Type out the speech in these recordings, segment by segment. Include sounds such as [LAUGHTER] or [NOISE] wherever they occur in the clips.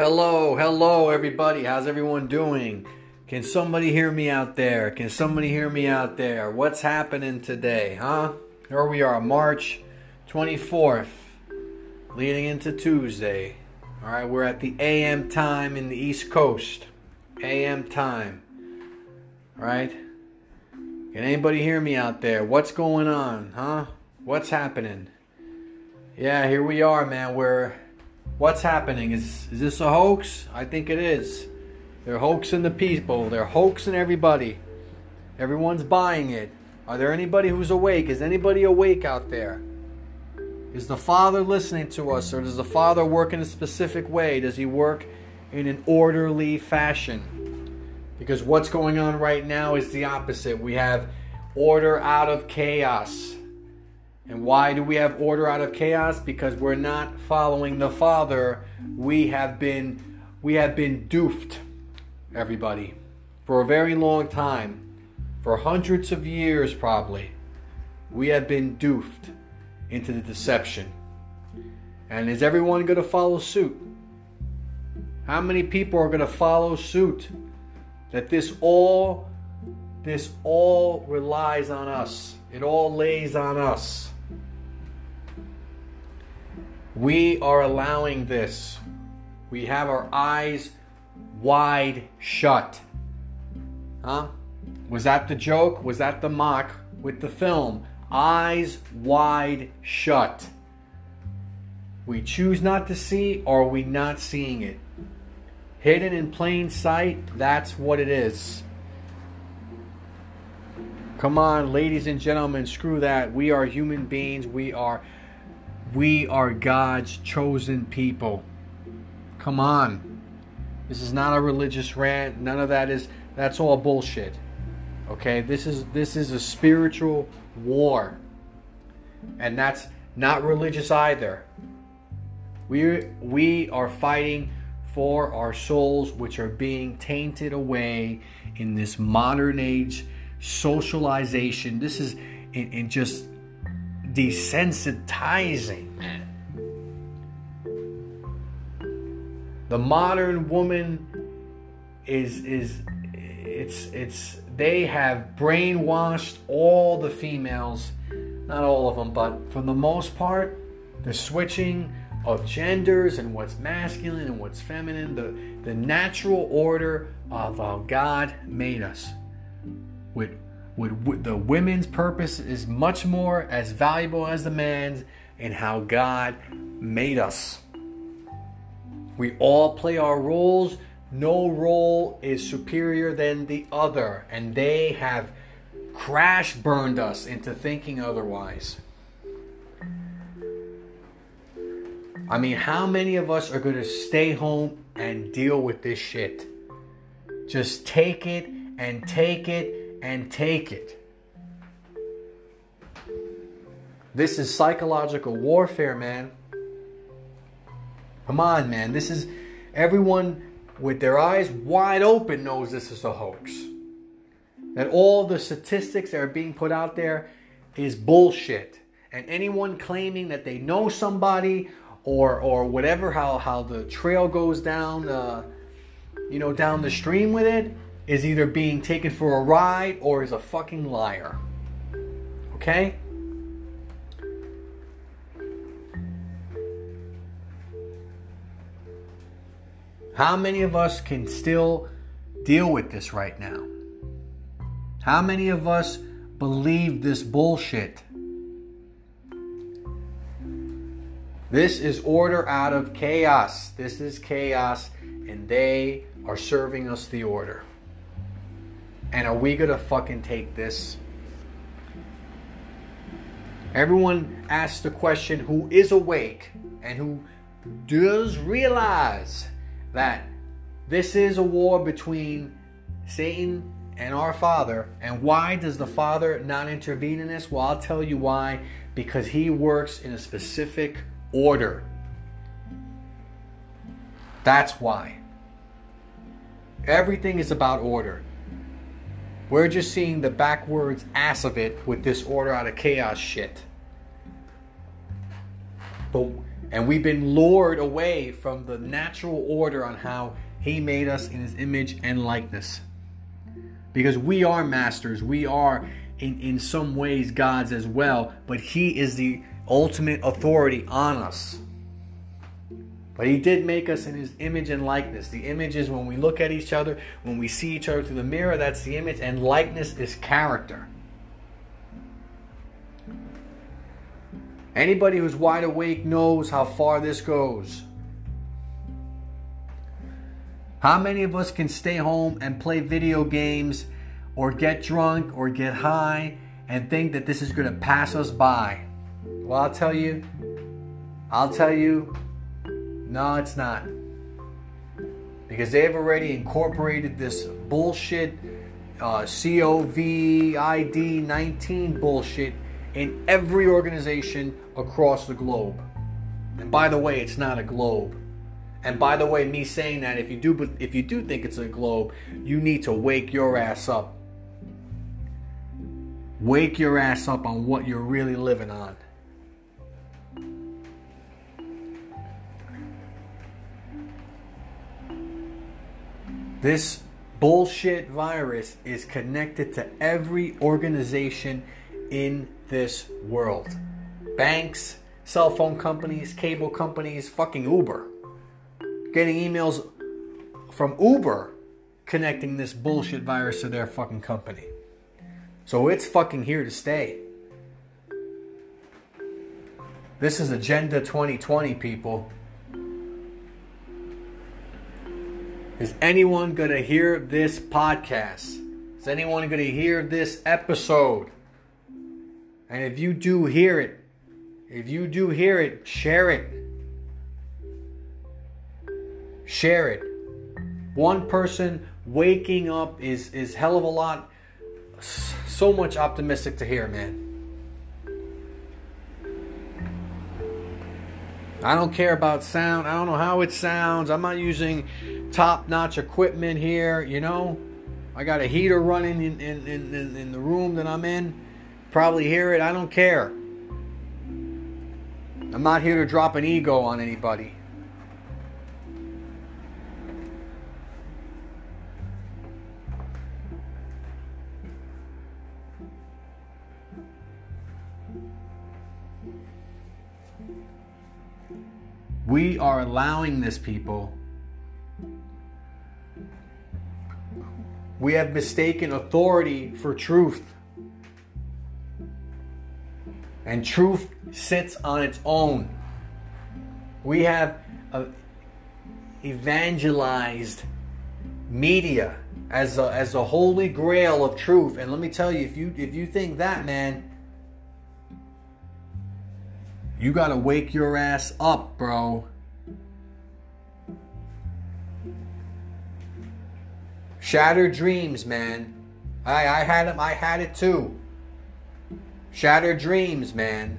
Hello, hello, everybody. How's everyone doing? Can somebody hear me out there? Can somebody hear me out there? What's happening today, huh? Here we are, March 24th, leading into Tuesday. All right, we're at the AM time in the East Coast. AM time. All right? Can anybody hear me out there? What's going on, huh? What's happening? Yeah, here we are, man. We're what's happening? Is is this a hoax? I think it is. They're hoaxing the people. They're hoaxing everybody. Everyone's buying it. Are there anybody who's awake? Is anybody awake out there? Is the Father listening to us, or does the Father work in a specific way? Does He work in an orderly fashion? Because what's going on right now is the opposite. We have order out of chaos. And why do we have order out of chaos? Because we're not following the Father. We have been we have been doofed, everybody, for a very long time, for hundreds of years probably. We have been doofed into the deception. And is everyone going to follow suit? How many people are going to follow suit? That this all this all relies on us. It all lays on us. We are allowing this. We have our eyes wide shut. Huh? Was that the joke? Was that the mock with the film? Eyes wide shut. We choose not to see, or are we not seeing it? Hidden in plain sight, that's what it is. Come on, ladies and gentlemen, screw that. We are human beings. We are we are God's chosen people. Come on. This is not a religious rant. None of that is that's all bullshit. Okay? This is this is a spiritual war. And that's not religious either. We we are fighting for our souls which are being tainted away in this modern age socialization. This is in, in just desensitizing. The modern woman is is it's it's they have brainwashed all the females, not all of them, but for the most part, the switching of genders and what's masculine and what's feminine, the the natural order of how God made us with would the women's purpose is much more as valuable as the man's and how God made us. We all play our roles. No role is superior than the other, and they have crash burned us into thinking otherwise. I mean, how many of us are going to stay home and deal with this shit? Just take it and take it and take it. This is psychological warfare, man. Come on, man. This is everyone with their eyes wide open knows this is a hoax. That all the statistics that are being put out there is bullshit. And anyone claiming that they know somebody or or whatever how how the trail goes down uh, you know down the stream with it is either being taken for a ride or is a fucking liar. Okay? How many of us can still deal with this right now? How many of us believe this bullshit? This is order out of chaos. This is chaos, and they are serving us the order. And are we gonna fucking take this? Everyone asks the question who is awake and who does realize that this is a war between Satan and our Father. And why does the Father not intervene in this? Well, I'll tell you why. Because He works in a specific order. That's why. Everything is about order. We're just seeing the backwards ass of it with this order out of chaos shit. But And we've been lured away from the natural order on how He made us in His image and likeness. Because we are masters, we are in, in some ways gods as well, but He is the ultimate authority on us. But He did make us in His image and likeness. The image is when we look at each other, when we see each other through the mirror, that's the image, and likeness is character. Anybody who's wide awake knows how far this goes. How many of us can stay home and play video games or get drunk or get high and think that this is going to pass us by? Well, I'll tell you, I'll tell you, no, it's not. Because they've already incorporated this bullshit uh, COVID 19 bullshit in every organization across the globe. And by the way, it's not a globe. And by the way, me saying that, if you do, if you do think it's a globe, you need to wake your ass up. Wake your ass up on what you're really living on. This bullshit virus is connected to every organization in this world. Banks, cell phone companies, cable companies, fucking Uber. Getting emails from Uber connecting this bullshit virus to their fucking company. So it's fucking here to stay. This is Agenda 2020, people. Is anyone going to hear this podcast? Is anyone going to hear this episode? And if you do hear it, if you do hear it, share it. Share it. One person waking up is is hell of a lot so much optimistic to hear, man. I don't care about sound. I don't know how it sounds. I'm not using top-notch equipment here, you know. I got a heater running in, in, in, in the room that I'm in probably hear it. I don't care. I'm not here to drop an ego on anybody. We are allowing this, people. We have mistaken authority for truth. And truth sits on its own. We have uh, evangelized media as a, as a holy grail of truth. And let me tell you, if you if you think that, man, you gotta wake your ass up, bro. Shattered dreams, man. I I had them. I had it too. Shattered dreams, man.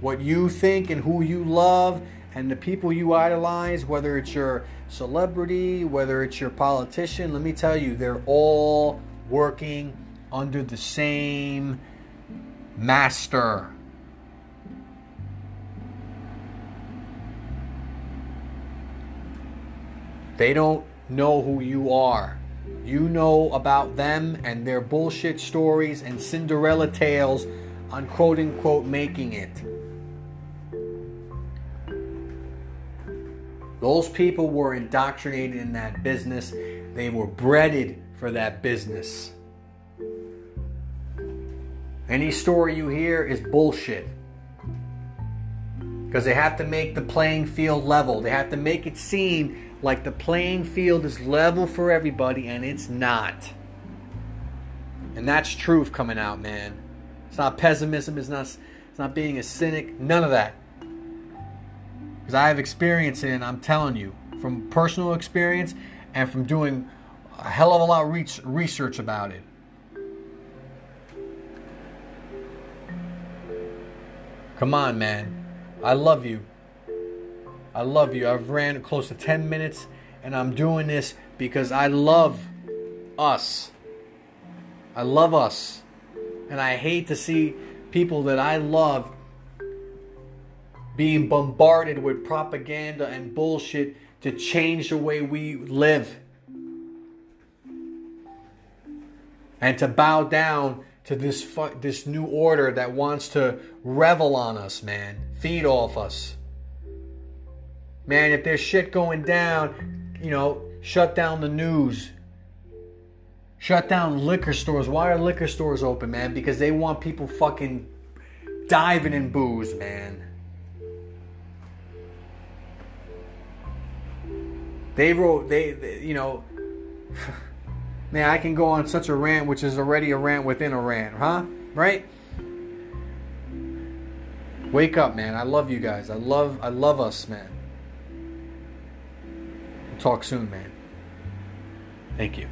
What you think and who you love and the people you idolize, whether it's your celebrity, whether it's your politician, let me tell you, they're all working under the same master. They don't know who you are. You know about them and their bullshit stories and Cinderella tales on quote unquote making it. Those people were indoctrinated in that business. They were breaded for that business. Any story you hear is bullshit. Because they have to make the playing field level. They have to make it seem like the playing field is level for everybody, and it's not. And that's truth coming out, man. It's not pessimism. It's not. It's not being a cynic. None of that. Because I have experience in. I'm telling you, from personal experience and from doing a hell of a lot of research about it. Come on, man. I love you. I love you. I've ran close to 10 minutes and I'm doing this because I love us. I love us. And I hate to see people that I love being bombarded with propaganda and bullshit to change the way we live. And to bow down to this fu- this new order that wants to revel on us, man. Feed off us. Man, if there's shit going down, you know, shut down the news. Shut down liquor stores. Why are liquor stores open, man? Because they want people fucking diving in booze, man. They wrote, they, they you know, [LAUGHS] man, I can go on such a rant, which is already a rant within a rant, huh? Right? Wake up, man. I love you guys. I love, I love us, man. We'll talk soon, man. Thank you.